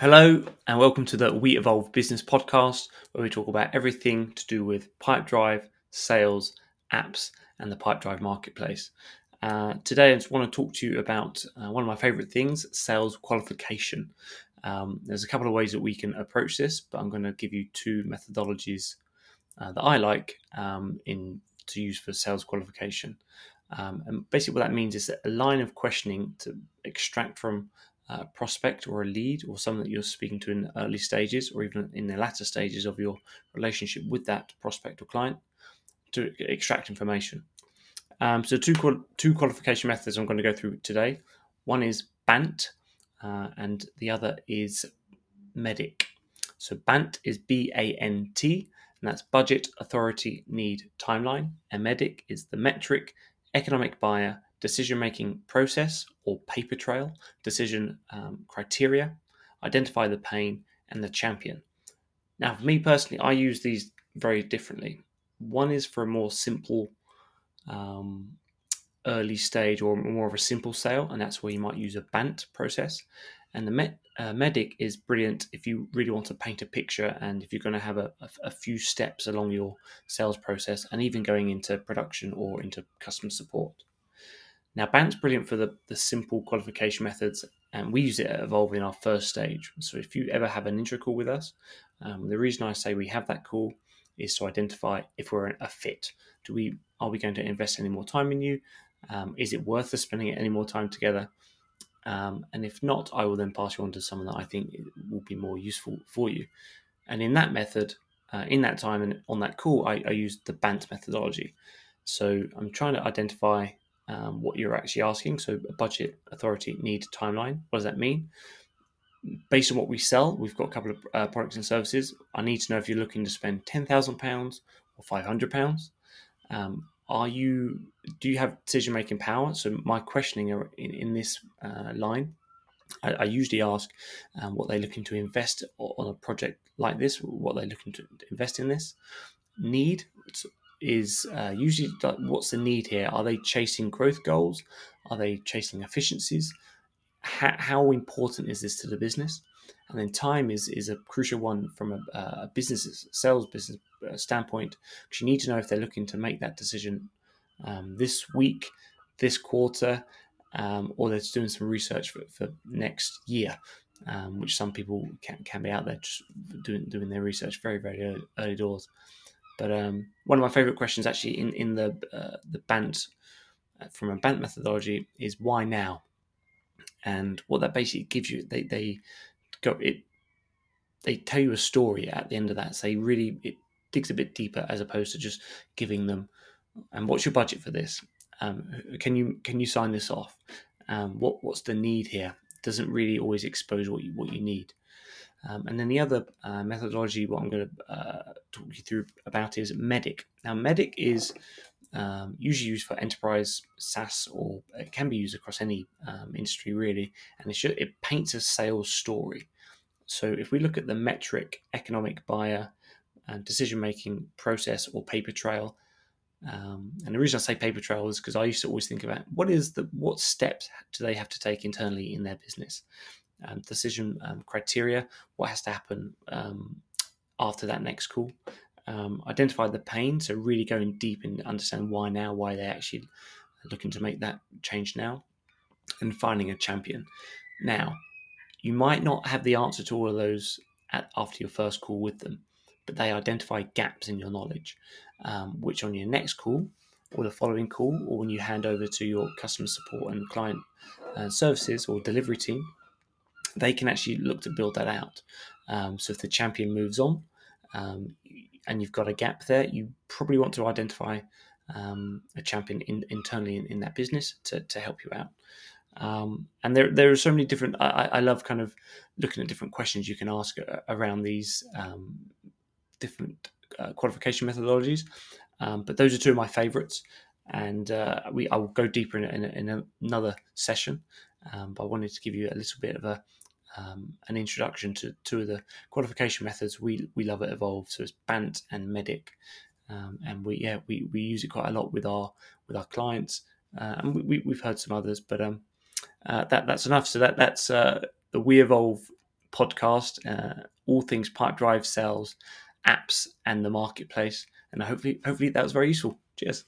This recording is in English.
Hello, and welcome to the We Evolve Business Podcast, where we talk about everything to do with Pipedrive, sales, apps, and the Pipedrive marketplace. Uh, today, I just want to talk to you about uh, one of my favorite things sales qualification. Um, there's a couple of ways that we can approach this, but I'm going to give you two methodologies uh, that I like um, in to use for sales qualification. Um, and basically, what that means is a line of questioning to extract from a prospect or a lead or someone that you're speaking to in early stages or even in the latter stages of your relationship with that prospect or client to extract information. Um, so, two, two qualification methods I'm going to go through today. One is BANT, uh, and the other is MEDDIC. So, BANT is B A N T, and that's budget, authority, need, timeline. And MEDDIC is the metric, economic buyer, decision making process or paper trail, decision um, criteria, identify the pain, and the champion. Now, for me personally, I use these very differently. One is for a more simple um, early stage or more of a simple sale, and that's where you might use a BANT process. And the uh, MEDDIC is brilliant if you really want to paint a picture and if you're going to have a, a, a, few steps along your sales process and even going into production or into customer support. Now, BANT's brilliant for the, the simple qualification methods, and we use it at Evolve in our first stage. So, if you ever have an intro call with us, um, the reason I say we have that call is to identify if we're a fit. Do we are we going to invest any more time in you? Um, is it worth us spending any more time together? Um, and if not, I will then pass you on to someone that I think will be more useful for you. And in that method, uh, in that time and on that call, I, I the BANT methodology. So I'm trying to identify um, what you're actually asking. So, a budget, authority, need, timeline. What does that mean? Based on what we sell, we've got a couple of uh, products and services. I need to know if you're looking to spend ten thousand pounds or five hundred pounds. Um, are you? Do you have decision making power? So, my questioning in, in this uh, line, I, I, usually ask um, what they're looking to invest on a project like this. What they're looking to invest in this need is uh, usually like, what's the need here? Are they chasing growth goals? Are they chasing efficiencies? How, how important is this to the business? And then time is is a crucial one from a, a business sales business uh, standpoint because you need to know if they're looking to make that decision um, this week, this quarter, um, or they're doing some research for, for next year. Um, which some people can, can be out there just doing doing their research very very early, early doors. But um, one of my favorite questions, actually, in in the uh, the Bant uh, from a Bant methodology, is why now? And what that basically gives you, they they go it. They tell you a story at the end of that. So really it digs a bit deeper as opposed to just giving them. And what's your budget for this? Um, can you can you sign this off? Um, what what's the need here? Doesn't really always expose what you what you need. Um, and then the other uh, methodology, what I'm going to uh, talk you through about is MEDDIC. Now, MEDDIC is um, usually used for enterprise SaaS, or it can be used across any um, industry really, and it, should, it paints a sales story. So if we look at the metric, economic buyer, and decision making process or paper trail, um, and the reason I say paper trail is because I used to always think about what is the what steps do they have to take internally in their business, um, decision um, criteria, what has to happen um, after that next call. Um, identify the pain, so really going deep and understand why now, why they're actually looking to make that change now, and finding a champion. Now, you might not have the answer to all of those at, after your first call with them, but they identify gaps in your knowledge, um, which on your next call or the following call, or when you hand over to your customer support and client uh, services or delivery team, they can actually look to build that out. Um, so if the champion moves on um, and you've got a gap there, you probably want to identify um, a champion in, internally in, in, that business to, to help you out. Um, and there, there are so many different. I, I, love kind of looking at different questions you can ask around these um, different uh, qualification methodologies. Um, but those are two of my favorites, and uh, we I will go deeper in, in, in another session. Um, but I wanted to give you a little bit of a um, an introduction to two of the qualification methods we we love at Evolve. So it's BANT and MEDDIC. um, and we yeah we, we use it quite a lot with our with our clients, uh, and we, we have heard some others, but um, uh, that that's enough. So that that's uh, the We Evolve podcast, uh, all things Pipedrive sales, apps, and the marketplace. And hopefully, hopefully that was very useful. Cheers.